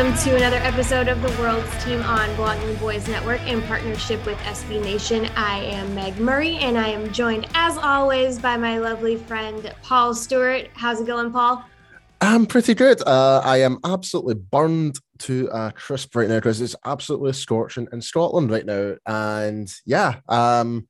Welcome to another episode of the World's Team on Blogging Boys Network in partnership with SB Nation. I am Meg Murray, and I am joined, as always, by my lovely friend Paul Stewart. How's it going, Paul? I'm pretty good. Uh, I am absolutely burned to a crisp right now because it's absolutely scorching in Scotland right now. And yeah, um,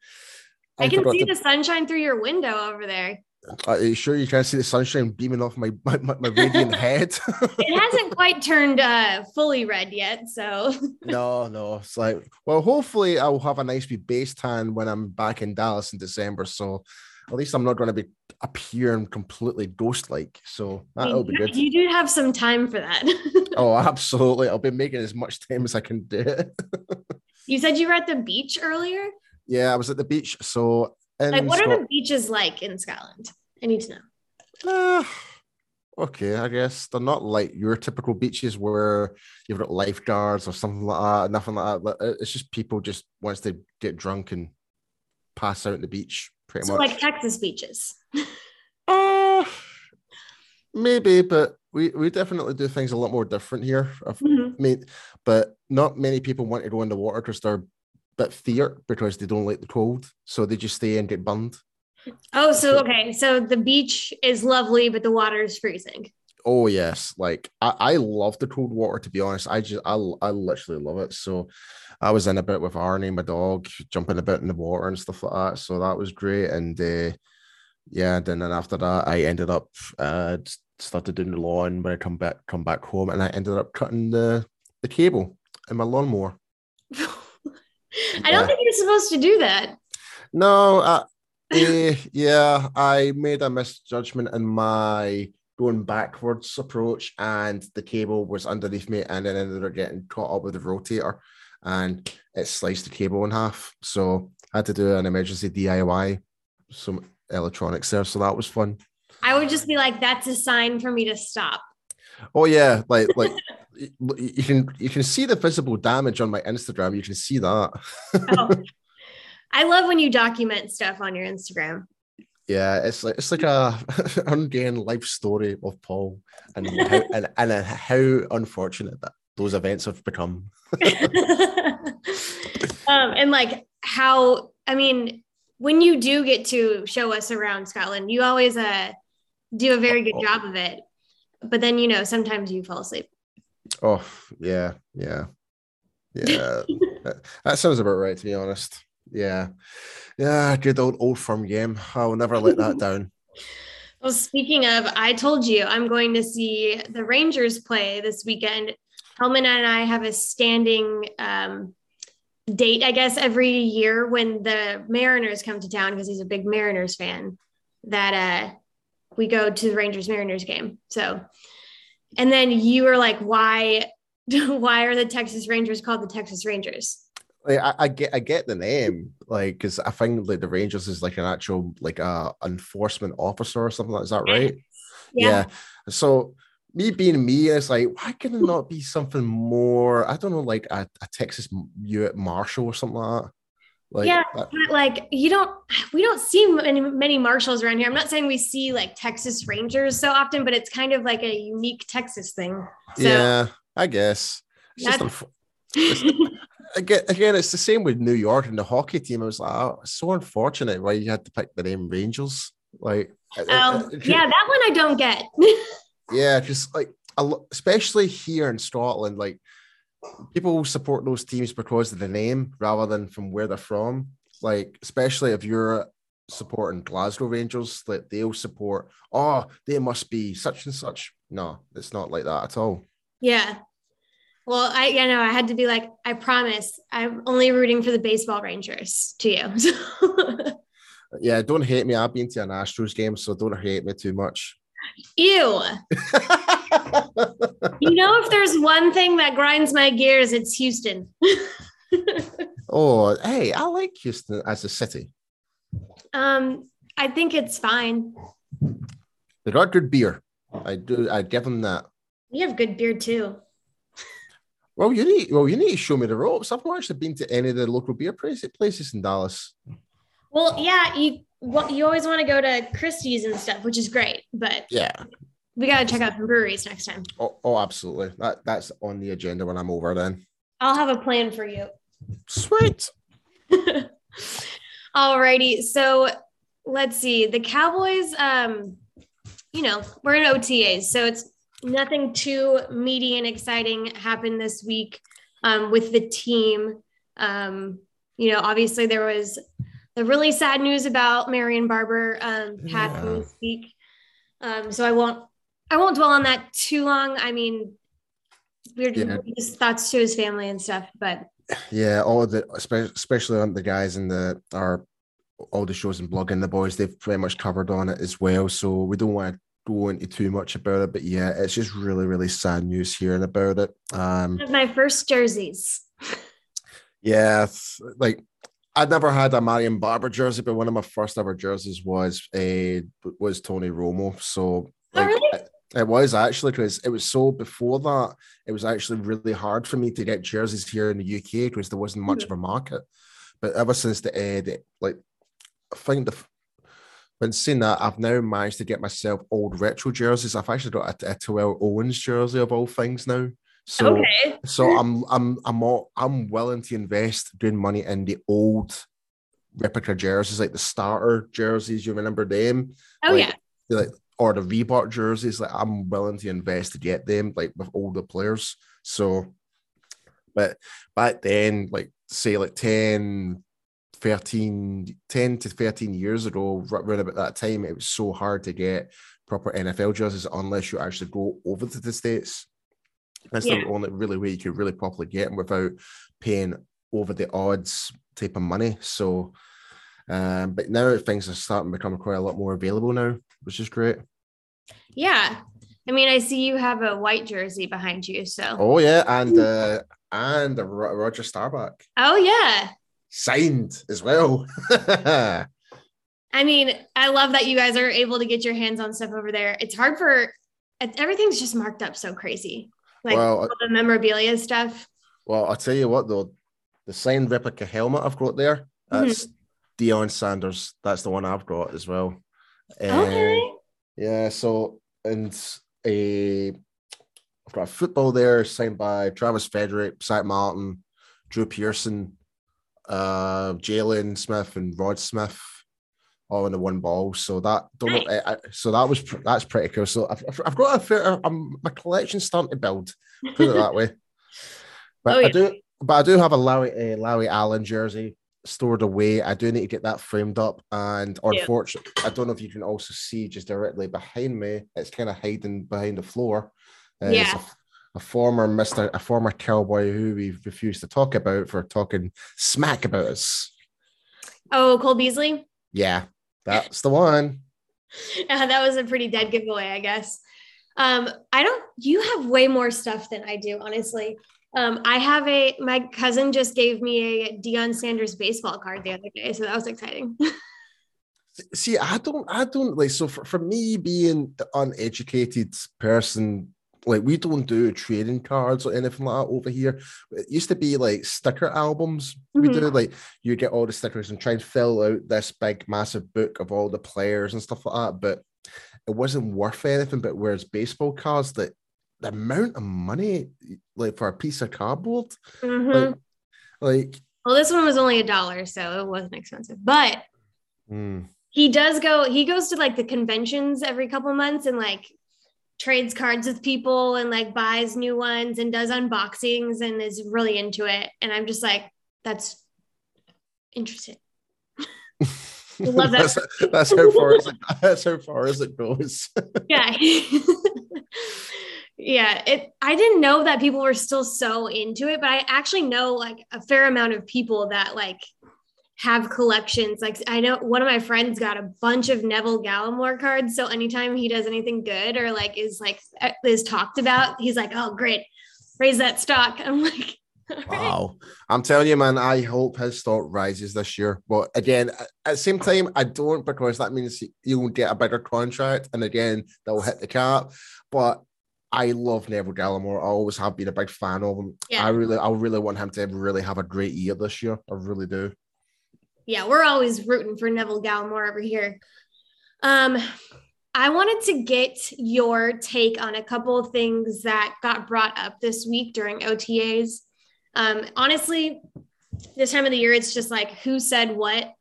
I, can see to... the sunshine through your window over there. Are you sure you can see the sunshine beaming off my my, my radiant head? it hasn't quite turned uh, fully red yet, so no, no. It's like well, hopefully I'll have a nice wee base tan when I'm back in Dallas in December. So at least I'm not going to be appearing completely ghost like. So that'll be good. You do have some time for that. oh, absolutely. I'll be making as much time as I can do it. you said you were at the beach earlier? Yeah, I was at the beach. So like, what Scot- are the beaches like in Scotland? I need to know. Uh, okay, I guess they're not like your typical beaches where you've got lifeguards or something like that. Nothing like that. It's just people just once they get drunk and pass out on the beach, pretty much. so much. Like Texas beaches. uh, maybe, but we, we definitely do things a lot more different here. Mm-hmm. I mean, but not many people want to go in the water because they're bit fear because they don't like the cold, so they just stay and get burned. Oh, so okay, so the beach is lovely, but the water is freezing. Oh yes, like I, I love the cold water. To be honest, I just I, I literally love it. So I was in a bit with Arnie, my dog, jumping a bit in the water and stuff like that. So that was great. And uh, yeah, then then after that, I ended up uh, started doing the lawn when I come back come back home, and I ended up cutting the the cable in my lawnmower. I don't think you're supposed to do that. No, uh, eh, yeah, I made a misjudgment in my going backwards approach, and the cable was underneath me, and then ended up getting caught up with the rotator, and it sliced the cable in half. So I had to do an emergency DIY, some electronics there. So that was fun. I would just be like, "That's a sign for me to stop." Oh yeah, like like you can you can see the visible damage on my Instagram. You can see that. oh, I love when you document stuff on your Instagram. Yeah, it's like it's like a ongoing life story of Paul and how, and, and how unfortunate that those events have become. um, and like how I mean, when you do get to show us around Scotland, you always uh do a very good oh. job of it. But then you know sometimes you fall asleep. Oh yeah, yeah, yeah. that, that sounds about right to be honest. Yeah, yeah. Good old old firm game. I will never let that down. Well, speaking of, I told you I'm going to see the Rangers play this weekend. Helman and I have a standing um, date, I guess, every year when the Mariners come to town because he's a big Mariners fan. That uh, we go to the Rangers Mariners game. So and then you were like, why, why are the Texas Rangers called the Texas Rangers? Like, I, I get I get the name like because I think like the Rangers is like an actual like a enforcement officer or something like is that right? Yeah. yeah. So me being me, it's like why can it not be something more? I don't know, like a, a Texas Marshal or something like that. Like, yeah, but like you don't, we don't see many, many marshals around here. I'm not saying we see like Texas Rangers so often, but it's kind of like a unique Texas thing. So, yeah, I guess. It's just it's, again, again, it's the same with New York and the hockey team. I was like, oh, it's so unfortunate why you had to pick the name Rangers. Like, um, yeah, that one I don't get. yeah, just like especially here in Scotland, like people support those teams because of the name rather than from where they're from. Like, especially if you're supporting Glasgow Rangers. Like they'll support. Oh, they must be such and such. No, it's not like that at all. Yeah. Well, I you know I had to be like, I promise, I'm only rooting for the baseball Rangers to you. yeah, don't hate me. I've been to an Astros game, so don't hate me too much. Ew. you know, if there's one thing that grinds my gears, it's Houston. oh, hey, I like Houston as a city. Um, I think it's fine. They got good beer. I do. I give them that. You have good beer too. Well, you need. Well, you need to show me the ropes. I've not actually been to any of the local beer places in Dallas. Well, yeah, you well, you always want to go to Christie's and stuff, which is great. But yeah, we got to check out some breweries next time. Oh, oh, absolutely. That that's on the agenda when I'm over. Then I'll have a plan for you. Sweet. Alrighty. So let's see. The Cowboys, um, you know, we're in OTAs, so it's nothing too meaty and exciting happened this week um, with the team. Um, you know, obviously there was the really sad news about Marion Barber um, passing yeah. this week. Um, so I won't I won't dwell on that too long. I mean, weird yeah. thoughts to his family and stuff, but yeah, all the especially on the guys in the our all the shows and blogging the boys, they've pretty much covered on it as well. So we don't want to go into too much about it, but yeah, it's just really, really sad news hearing about it. Um my first jerseys. yeah, like I'd never had a Marion Barber jersey, but one of my first ever jerseys was a was Tony Romo. So oh, like, oh, really? It was actually because it was so before that, it was actually really hard for me to get jerseys here in the UK because there wasn't much mm-hmm. of a market. But ever since the, uh, the like, I think the when saying that, I've now managed to get myself old retro jerseys. I've actually got a, a Terrell Owens jersey of all things now. So, okay. so I'm I'm I'm all, I'm willing to invest doing money in the old replica jerseys, like the starter jerseys. You remember them? Oh like, yeah. Like or the Reebok jerseys, like I'm willing to invest to get them, like with older players. So, but back then, like say like 10, 13, 10 to 13 years ago, right about that time, it was so hard to get proper NFL jerseys unless you actually go over to the States. That's yeah. the only really way you could really properly get them without paying over the odds type of money. So, um, but now things are starting to become quite a lot more available now, which is great. Yeah. I mean, I see you have a white jersey behind you. So. Oh yeah, and uh, and a Roger Staubach. Oh yeah. Signed as well. I mean, I love that you guys are able to get your hands on stuff over there. It's hard for everything's just marked up so crazy, like well, the memorabilia stuff. Well, I'll tell you what though, the signed replica helmet I've got there, that's mm-hmm. Deion Sanders. That's the one I've got as well. Okay. Uh, yeah, so and a I've got a football there signed by Travis Frederick, Zach Martin, Drew Pearson, uh, Jaylon Smith, and Rod Smith, all in the one ball. So that don't know, I, I, so that was that's pretty cool. So I've, I've got a fair, um, my collection's starting to build. Put it that way. But oh, yeah. I do, but I do have a Larry, a Larry Allen jersey stored away. I do need to get that framed up. And unfortunately. I don't know if you can also see just directly behind me. It's kind of hiding behind the floor. Uh, yeah. A, a, former Mister, a former cowboy who we refused to talk about for talking smack about us. Oh, Cole Beasley. Yeah, that's the one. yeah, that was a pretty dead giveaway, I guess. Um, I don't. You have way more stuff than I do, honestly. Um, I have a my cousin just gave me a Deion Sanders baseball card the other day, so that was exciting. See, I don't, I don't like. So for, for me, being the uneducated person, like we don't do trading cards or anything like that over here. It used to be like sticker albums. Mm-hmm. We do like you get all the stickers and try and fill out this big, massive book of all the players and stuff like that. But it wasn't worth anything. But whereas baseball cards, that the amount of money like for a piece of cardboard mm-hmm. like, like well this one was only a dollar so it wasn't expensive but mm. he does go he goes to like the conventions every couple months and like trades cards with people and like buys new ones and does unboxings and is really into it and i'm just like that's interesting Love that. that's, that's how far as it, that's how far as it goes. yeah. yeah. It I didn't know that people were still so into it, but I actually know like a fair amount of people that like have collections. Like I know one of my friends got a bunch of Neville Gallimore cards. So anytime he does anything good or like is like eh, is talked about, he's like, oh great, raise that stock. I'm like, Wow. I'm telling you, man, I hope his stock rises this year. But again, at the same time, I don't because that means you'll get a bigger contract. And again, they'll hit the cap. But I love Neville Gallimore. I always have been a big fan of him. Yeah. I really, I really want him to really have a great year this year. I really do yeah, we're always rooting for Neville Gallimore over here. Um, I wanted to get your take on a couple of things that got brought up this week during OTAs. Um, honestly, this time of the year, it's just like who said what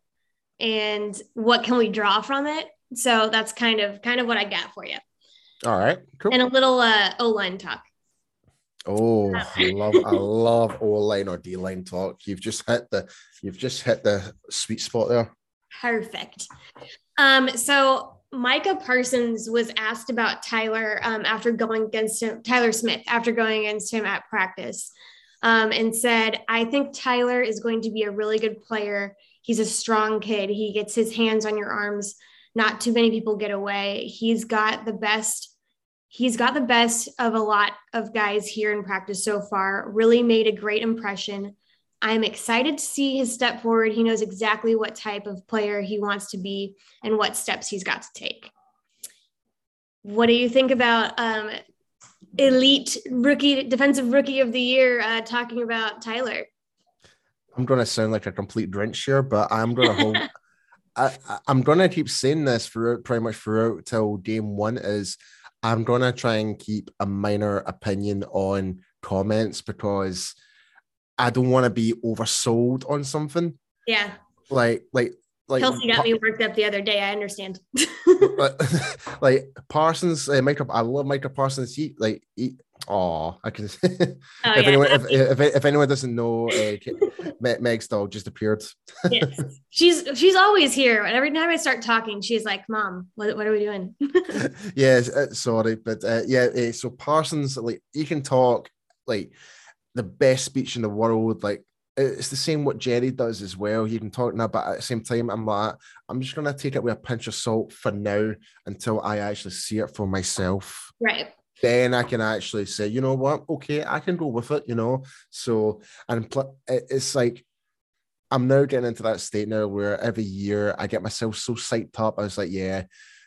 and what can we draw from it. So that's kind of kind of what I got for you. All right, cool. And a little uh, O line talk. Oh, I love I love O line or D line talk. You've just hit the you've just hit the sweet spot there. Perfect. Um, so Micah Parsons was asked about Tyler um, after going against him, Tyler Smith after going against him at practice, um, and said, "I think Tyler is going to be a really good player. He's a strong kid. He gets his hands on your arms. Not too many people get away. He's got the best." He's got the best of a lot of guys here in practice so far, really made a great impression. I'm excited to see his step forward. He knows exactly what type of player he wants to be and what steps he's got to take. What do you think about um, elite rookie, defensive rookie of the year, uh, talking about Tyler? I'm going to sound like a complete drench here, but I'm going to hold. I, I'm going to keep saying this throughout, pretty much throughout till game one. Is I'm gonna try and keep a minor opinion on comments because I don't want to be oversold on something. Yeah. Like, like, like. Kelsey got me worked up the other day. I understand. like Parsons, uh, Michael. I love Michael Parsons. He like he, Oh, I can. oh, if, yeah, anyone, if, if, if, anyone doesn't know, uh, Meg's dog just appeared. yes, she's she's always here. And every time I start talking, she's like, "Mom, what, what are we doing?" yes, uh, sorry, but uh, yeah. Uh, so Parsons, like, he can talk like the best speech in the world. Like, it's the same what Jerry does as well. He can talk now, but at the same time, I'm like, I'm just gonna take it with a pinch of salt for now until I actually see it for myself. Right then I can actually say, you know what, okay, I can go with it, you know. So, and pl- it's like I'm now getting into that state now where every year I get myself so psyched up. I was like, yeah,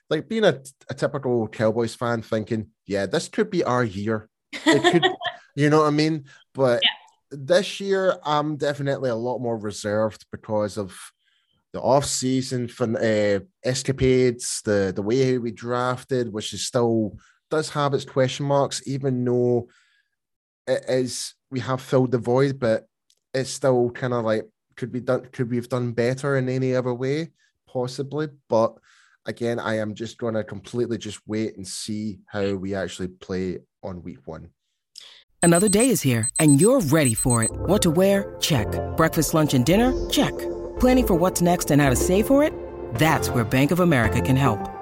like being a, a typical Cowboys fan, thinking, yeah, this could be our year. It could, you know what I mean? But yeah. this year, I'm definitely a lot more reserved because of the off-season fun, uh, escapades, the the way we drafted, which is still does have its question marks, even though it is we have filled the void, but it's still kind of like could be done could we have done better in any other way? Possibly. But again, I am just gonna completely just wait and see how we actually play on week one. Another day is here and you're ready for it. What to wear? Check. Breakfast, lunch, and dinner? Check. Planning for what's next and how to save for it? That's where Bank of America can help.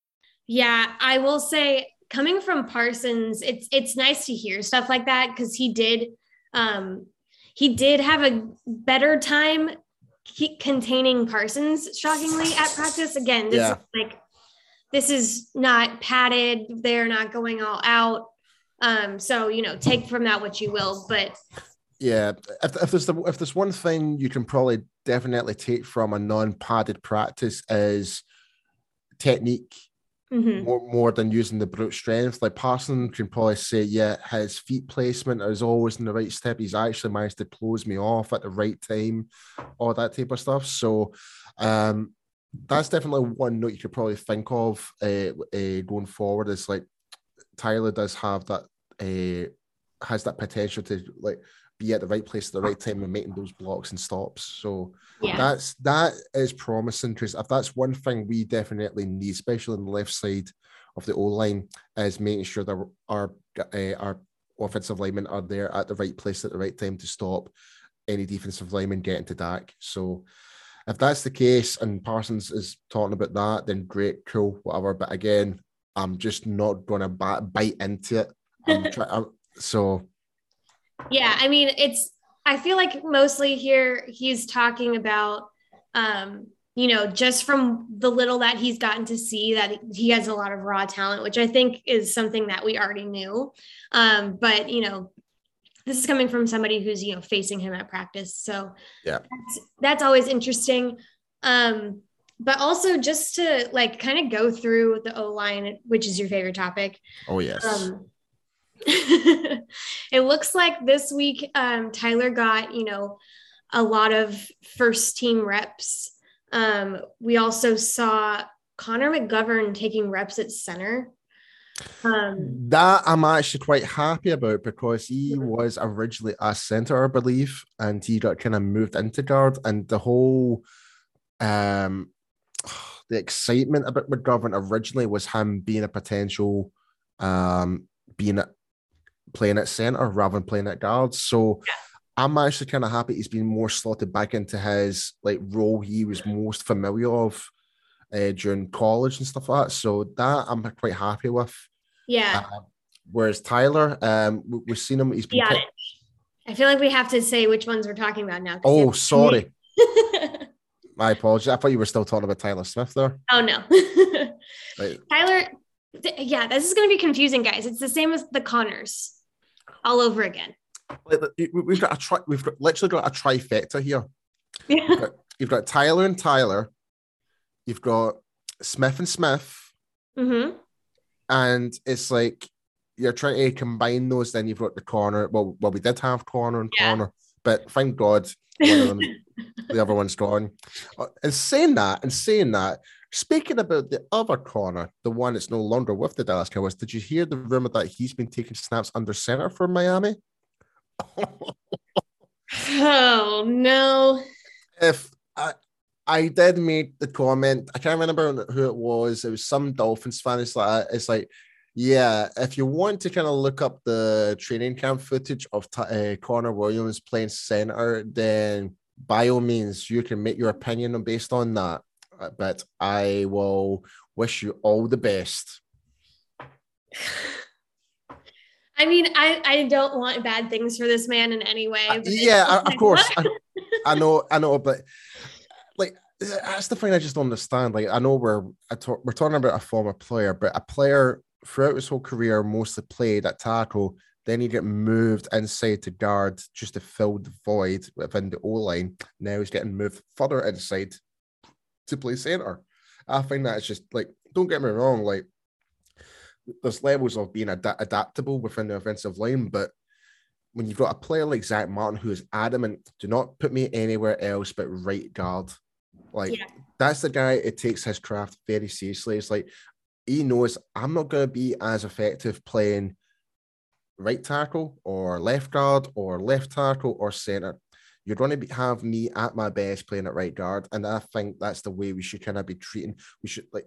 Yeah, I will say coming from Parsons, it's it's nice to hear stuff like that because he did um he did have a better time containing Parsons shockingly at practice. Again, this yeah. is like this is not padded, they're not going all out. Um, so you know, take from that what you will, but yeah, if, if there's the if there's one thing you can probably definitely take from a non-padded practice is technique Mhm. more more than using the brute strength. Like Parson can probably say, yeah, his feet placement is always in the right step. He's actually managed to close me off at the right time, all that type of stuff. So um that's definitely one note you could probably think of uh, uh, going forward. Is like Tyler does have that uh, has that potential to like be at the right place at the right time and making those blocks and stops. So Yeah. that's that is promising because if that's one thing we definitely need, especially on the left side of the O line, is making sure that our uh, our offensive linemen are there at the right place at the right time to stop any defensive lineman getting to Dak. So if that's the case and Parsons is talking about that, then great, cool, whatever. But again, I'm just not gonna bite into it. I'm try- I'm, so Yeah, I mean, it's I feel like mostly here he's talking about um, you know, just from the little that he's gotten to see that he has a lot of raw talent, which I think is something that we already knew. Um, but you know, this is coming from somebody who's, you know, facing him at practice. So Yeah. that's, that's always interesting. Um, but also just to like kind of go through the O line, which is your favorite topic. oh yes. Um, it looks like this week um, Tyler got you know a lot of first team reps. Um, we also saw Connor McGovern taking reps at center. Um, That I'm actually quite happy about because he was originally a center, I believe, and he got kind of moved into guard, and the whole um the excitement about McGovern originally was him being a potential um being at playing at center rather than playing at guard. So I'm actually kind of happy he's been more slotted back into his like role he was most familiar of uh, during college and stuff like that. So that I'm quite happy with. yeah, Uh, whereas Tyler, um, we, we've seen him. He's been. picked- I feel like we have to say which ones we're talking about now. Oh, sorry. My apologies. I thought you were still talking about Tyler Smith there. oh no, Right. Tyler. th- yeah, this is going to be confusing, guys. It's the same as the Connors, all over again. We- We've got a tri- We've got literally got a trifecta here. Yeah. You've got Tyler and Tyler. You've got Smith and Smith, Mm-hmm. and it's like you're trying to combine those. Then you've got the Connor. Well, well, we did have Connor and Yeah. Connor, but thank God them, the other one's gone. Uh, And saying that, and saying that, speaking about the other Connor, the one that's no longer with the Dallas Cowboys, did you hear the rumor that he's been taking snaps under center for Miami? Oh no. if I, I did make the comment, I can't remember who it was. It was some Dolphins fan. It's like, it's like, yeah, if you want to kind of look up the training camp footage of uh, Connor Williams playing center, then by all means, you can make your opinion based on that. But I will wish you all the best. I mean, I, I don't want bad things for this man in any way. Uh, yeah, I- of course. I, I know, I know, but like that's the thing I just don't understand. Like I know we're I talk, we're talking about a former player, but a player throughout his whole career mostly played at tackle. Then he get moved inside to guard just to fill the void within the O line. Now he's getting moved further inside to play center. I think that's just like don't get me wrong, like there's levels of being ad- adaptable within the offensive line, but when you've got a player like Zach Martin who is adamant, do not put me anywhere else but right guard. Like Yeah. that's the guy it takes his craft very seriously. It's like he knows I'm not going to be as effective playing right tackle or left guard or left tackle or center. You're going to be, have me at my best playing at right guard, and I think that's the way we should kind of be treating. We should like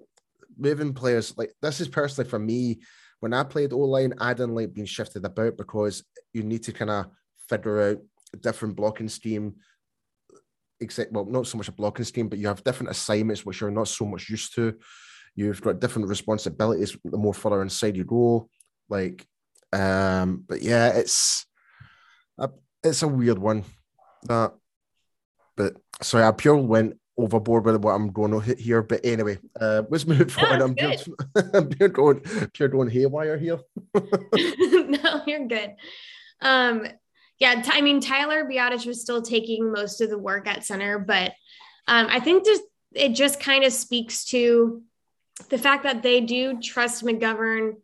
moving players like this is personally for me. When I played O line, I didn't like being shifted about because you need to kind of figure out a different blocking scheme. Except, well, not so much a blocking scheme, but you have different assignments which you're not so much used to. You've got different responsibilities the more further inside you go. Like, um, but yeah, it's a, it's a weird one. That, but sorry, I purely went overboard with what I'm going to hit here. But anyway, uh, let's move No, on. I'm pure, I'm pure going, pure going haywire here. no, you're good. Um, yeah, I mean Tyler Biadasz was still taking most of the work at center, but um, I think just it just kind of speaks to the fact that they do trust McGovern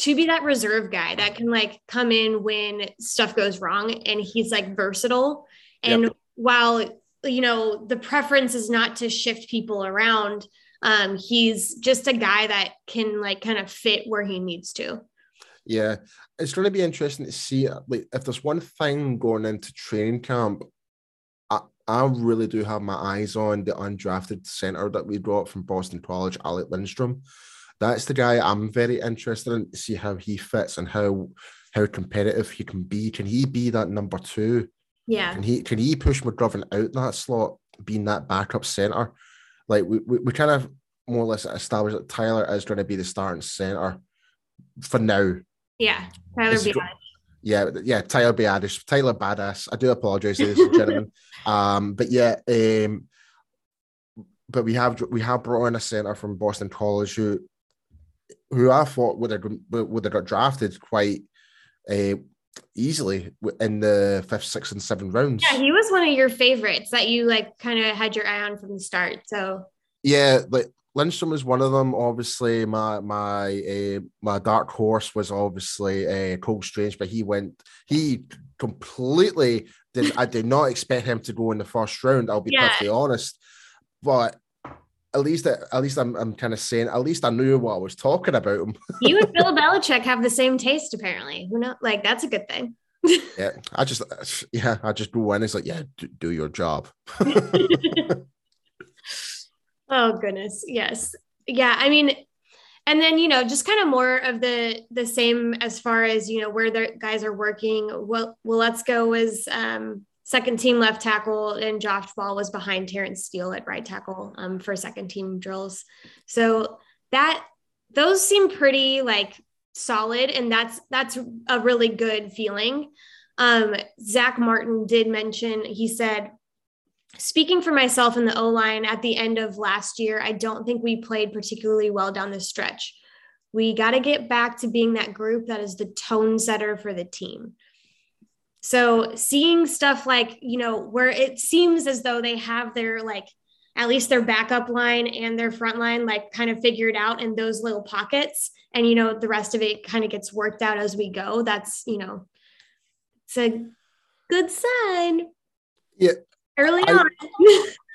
to be that reserve guy that can like come in when stuff goes wrong and he's like versatile. And yep. while you know the preference is not to shift people around, um, he's just a guy that can like kind of fit where he needs to. Yeah, it's going to be interesting to see. Like, if there's one thing going into training camp, I, I really do have my eyes on the undrafted center that we brought from Boston College, Alec Lindstrom. That's the guy I'm very interested in to see how he fits and how how competitive he can be. Can he be that number two? Yeah. Can he can he push McGovern out that slot, being that backup center? Like we, we, we kind of more or less established that Tyler is going to be the starting center for now. Yeah, Tyler. Yeah, yeah, Tyler Biadasz, Tyler Badass. I do apologize, ladies and gentlemen. Um, but yeah, um, but we have we have brought in a center from Boston College who who I thought would have would have got drafted quite uh, easily in the fifth, sixth, and seventh rounds. Yeah, he was one of your favorites that you like kind of had your eye on from the start. So yeah, like Lindstrom was one of them. Obviously, my my uh, my dark horse was obviously uh, Cole Strange, but he went he completely did. I did not expect him to go in the first round. I'll be yeah. perfectly honest, but at least at least I'm I'm kind of saying at least I knew what I was talking about him. you and Bill Belichick have the same taste, apparently. Who know? Like that's a good thing. yeah, I just yeah, I just go in. It's like yeah, do, do your job. oh goodness, yes, yeah. I mean, and then you know, just kind of more of the the same as far as you know where the guys are working. Well, well, let's go as um second team left tackle, and Josh Ball was behind Terence Steele at right tackle um, for second team drills. So that those seem pretty like solid, and that's that's a really good feeling. Um, Zach Martin did mention he said. Speaking for myself in the O line at the end of last year, I don't think we played particularly well down the stretch. We got to get back to being that group that is the tone setter for the team. So seeing stuff like, you know, where it seems as though they have their like at least their backup line and their front line like kind of figured out in those little pockets and you know the rest of it kind of gets worked out as we go that's you know it's a good sign. Yeah. Early I, on.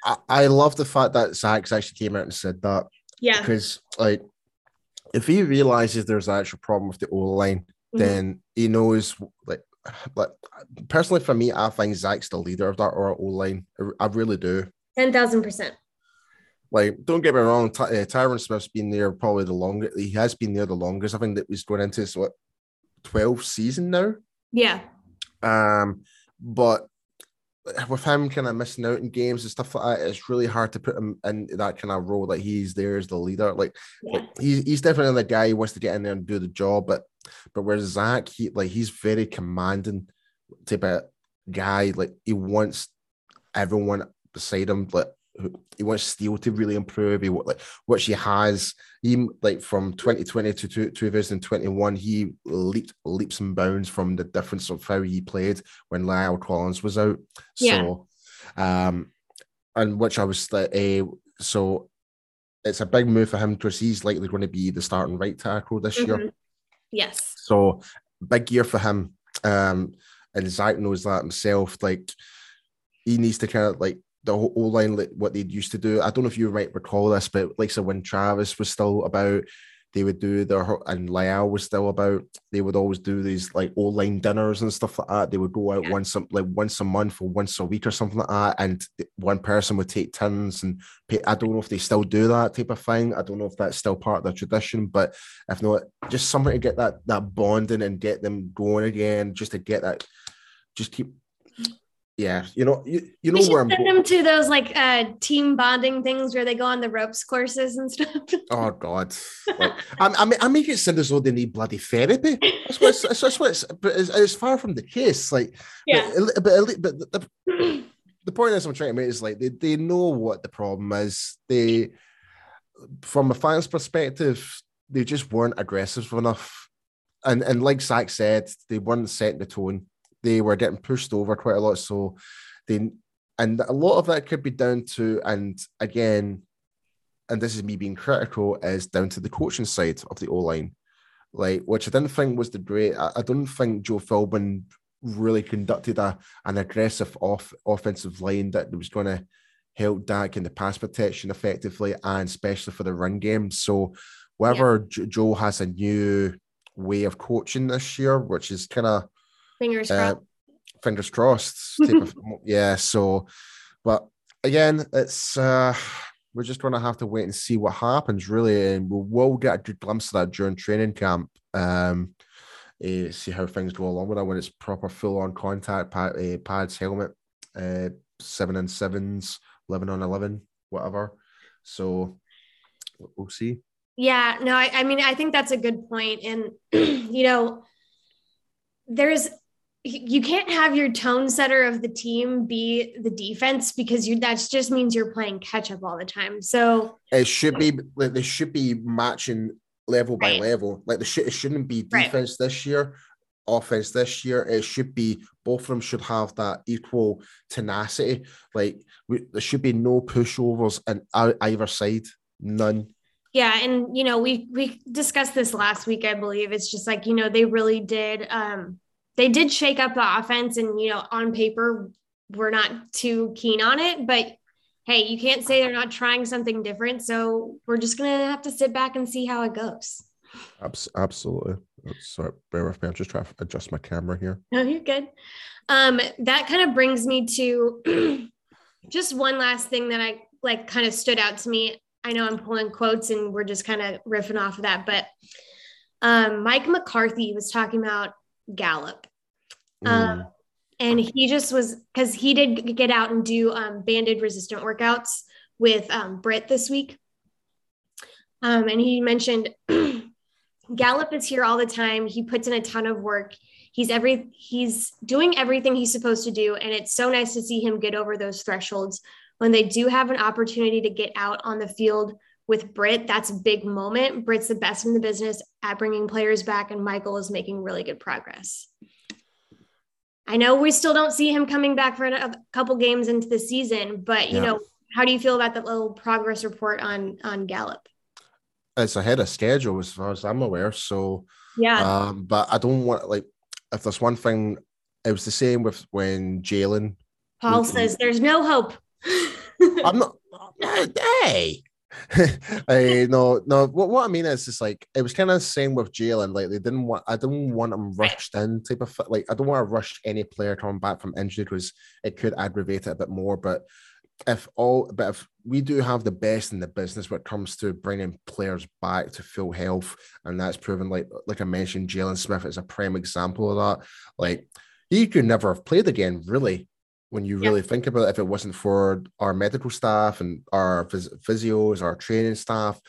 I, I love the fact that Zach's actually came out and said that yeah. because like if he realizes there's an actual problem with the O line mm-hmm. then he knows like but personally for me, I think Zach's the leader of that or O line. I really do. Ten thousand percent. Like, don't get me wrong, Ty- uh, Tyron Smith's been there probably the longest. He has been there the longest. I think that he's going into his what twelve season now. Yeah. Um, but with him kind of missing out in games and stuff like that, it's really hard to put him in that kind of role. Like he's there as the leader. Like, yeah. like he's he's definitely the guy who wants to get in there and do the job. But but whereas Zach, he like he's very commanding type of guy. Like he wants everyone beside him. Like he wants Steele to really improve. He like what she has. He like from 2020 to 2021, he leaped leaps and bounds from the difference of how he played when La'el Collins was out. Yeah. So, um, and which I was like, uh, so it's a big move for him because he's likely going to be the starting right tackle this mm-hmm. year. Yes. So big year for him. Um, and Zach knows that himself. Like he needs to kind of like the whole line, like what they used to do. I don't know if you might recall this, but like so when Travis was still about, they would do their and La'el was still about. They would always do these like old line dinners and stuff like that. They would go out yeah. once a, like once a month or once a week or something like that, and one person would take turns and pay. I don't know if they still do that type of thing. I don't know if that's still part of the tradition, but if not, just something to get that that bonding and get them going again, just to get that, just keep yeah, you know, you, you know where I'm send them to those like uh team bonding things where they go on the ropes courses and stuff. Oh God, like, I, I, I make it sound as though they need bloody therapy. That's what it's, that's what it's, but it's, it's far from the case. Like, yeah, but, but, but the, the, the point is, I'm trying to make is like they, they know what the problem is. They, from a fan's perspective, they just weren't aggressive enough, and and like Zach said, they weren't setting the tone they were getting pushed over quite a lot. So they and a lot of that could be down to, and again, and this is me being critical, is down to the coaching side of the O line, like which I didn't think was the great. I, I don't think Joe Philbin really conducted a an aggressive off offensive line that was going to help Dak in the pass protection effectively, and especially for the run game. So whether yeah. Joe has a new way of coaching this year, which is kind of fingers uh, crossed fingers crossed. of, yeah. So, but again, it's uh we're just going to have to wait and see what happens, really, and we will get a good glimpse of that during training camp. Um, uh, see how things go along with that when it's proper full on contact pad, uh, pads, helmet, uh, seven and sevens, eleven on eleven, whatever. So we'll see. Yeah, no, I, I mean, I think that's a good point, and you know, there's you can't have your tone setter of the team be the defense because you that just means you're playing catch up all the time. So it should be like they should be matching level by right. level. Like the shit it shouldn't be defense right. this year, offense this year. It should be both of them should have that equal tenacity. Like we, there should be no pushovers on either side. None. Yeah, and you know we we discussed this last week, I believe. It's just like you know they really did. um they did shake up the offense and you know on paper we're not too keen on it but hey you can't say they're not trying something different. So we're just gonna have to sit back and see how it goes. Absolutely. Sorry bear with me. I'm just trying to adjust my camera here. No you're good. Um that kind of brings me to just one last thing that i like kind of stood out to me. I know i'm pulling quotes and we're just kind of riffing off of that but um mike mccarthy was talking about Gallup. Mm. Um, and he just was because he did get out and do um, banded resistant workouts with um, Britt this week. Um, and he mentioned Gallup is here all the time. He puts in a ton of work. He's every he's doing everything he's supposed to do, and it's so nice to see him get over those thresholds when they do have an opportunity to get out on the field with Britt, that's a big moment. Britt's the best in the business at bringing players back, and Michael is making really good progress. I know we still don't see him coming back for a couple games into the season, but you yeah. know, how do you feel about that little progress report on on Gallup? It's ahead of schedule as far as I'm aware. So yeah, um, but I don't want like if there's one thing, it was the same with when Jaylon. Paul says there's no hope. I'm not. Hey, I no no what, what I mean is just like it was kind of the same with Jaylon. Like they didn't want I didn't want them rushed in type of like I don't want to rush any player coming back from injury because it could aggravate it a bit more. But if all but if we do have the best in the business when it comes to bringing players back to full health, and that's proven like like I mentioned, Jaylon Smith is a prime example of that. Like he could never have played again, really when you really yeah. think about it, if it wasn't for our medical staff and our phys- physios, our training staff,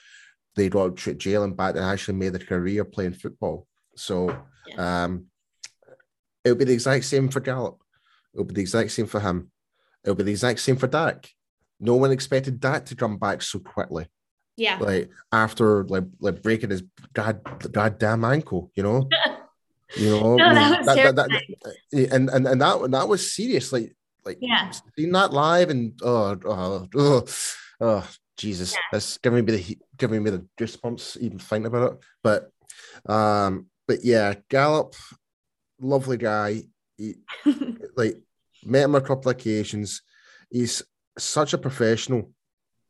they'd all treat Jaylon back and actually made a career playing football. So yeah. um, it would be the exact same for Gallup. It would be the exact same for him. It would be the exact same for Dak. No one expected Dak to come back so quickly. Yeah. Like after like like breaking his god goddamn ankle, you know. you know, no, that was that, that, that, and and and that that was serious. Like like, yeah, that live and oh, oh, oh, oh Jesus, yeah. that's giving me the giving me the goosebumps even thinking about it. But, um, but yeah, Gallup, lovely guy. He, like met him a couple of occasions. He's such a professional.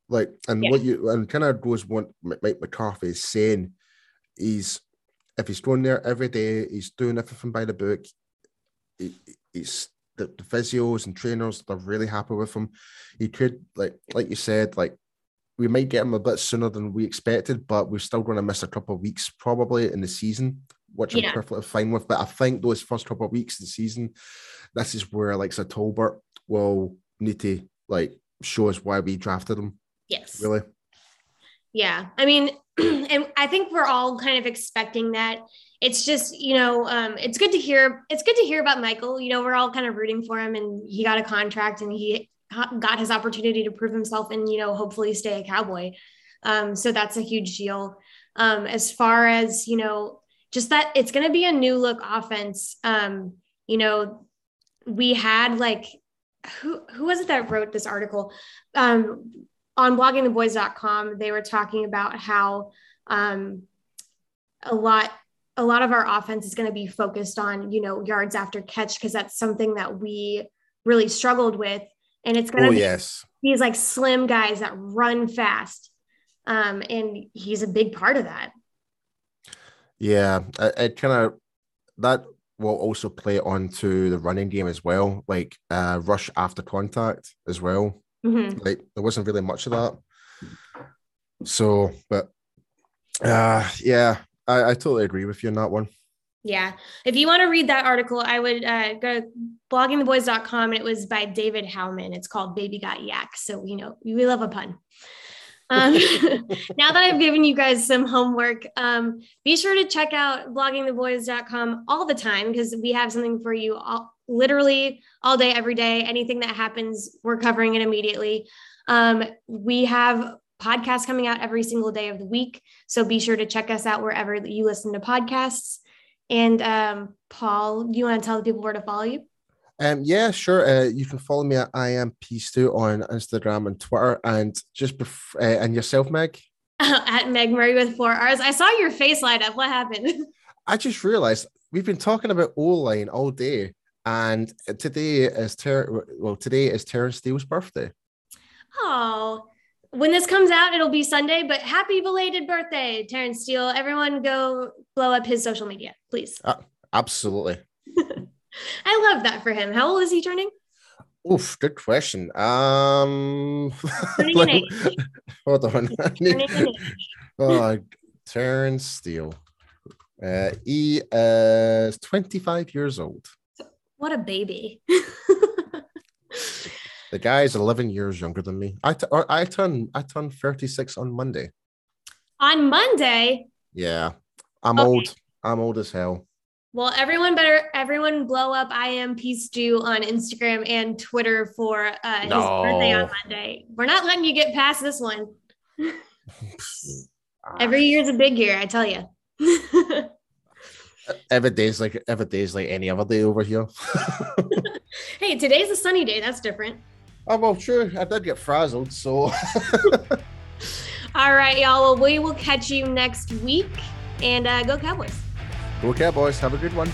Like, and yeah. what you and kind of goes what Mike McCarthy is saying. He's if he's going there every day, he's doing everything by the book. He, he's the, the physios and trainers they're really happy with him. He could like like you said, like we might get him a bit sooner than we expected, but we're still going to miss a couple of weeks probably in the season, which yeah. I'm perfectly fine with. But I think those first couple of weeks of the season, this is where like Sir Tolbert will need to like show us why we drafted him. Yes. Really. Yeah. I mean, and I think we're all kind of expecting that it's just you know um, it's good to hear it's good to hear about michael. You know we're all kind of rooting for him and he got a contract and he got his opportunity to prove himself and you know hopefully stay a cowboy. Um, so that's a huge deal. Um, as far as you know just that it's going to be a new look offense. Um, you know we had like who who was it that wrote this article? Um, on bloggingtheboys.com they were talking about how um, a lot a lot of our offense is going to be focused on you know yards after catch because that's something that we really struggled with and it's going to Oh be yes. these like slim guys that run fast um, and he's a big part of that Yeah, it, kind of that will also play onto the running game as well, like uh, rush after contact as well. Mhm. Like there wasn't really much of that. So, but uh, yeah, I, I totally agree with you on that one. Yeah. If you want to read that article, I would uh, go to bloggingtheboys.com and it was by David Howman. It's called Baby Got YAC. So, you know, we love a pun. Um, now that I've given you guys some homework, um, be sure to check out bloggingtheboys.com all the time because we have something for you all, literally all day, every day. Anything that happens, we're covering it immediately. Um, we have podcasts coming out every single day of the week. So be sure to check us out wherever you listen to podcasts. And um, Paul, do you want to tell the people where to follow you? Um, yeah, sure. Uh, you can follow me at I am Peace2 on Instagram and Twitter, and just bef- uh, and yourself, Meg. At Meg Murray with four R's. I saw your face light up. What happened? I just realized we've been talking about O line all day, and today is Ter- well, today is Terence Steele's birthday. Oh, when this comes out, it'll be Sunday, but happy belated birthday, Terence Steele. Everyone go blow up his social media, please. Absolutely. I love that for him. How old is he turning? Oof, good question. Um, age. hold on. Turning an age. oh, Terence Steele. Uh, he is 25 years old. What a baby. The guy is 11 years younger than me. I, t- or I turn I turn 36 on Monday. On Monday, Yeah, I'm Okay. old. I'm old as hell. Well, everyone better everyone blow up I am peace stew on Instagram and Twitter for uh, his No. birthday on Monday. We're not letting you get past this one. Every year's a big year, I tell you. every day's like every day's like any other day over here. hey, today's a sunny day. That's different. Oh well, true. I did get frazzled, so All right, y'all. Well, we will catch you next week and uh, go Cowboys. go Cowboys. Have a good one.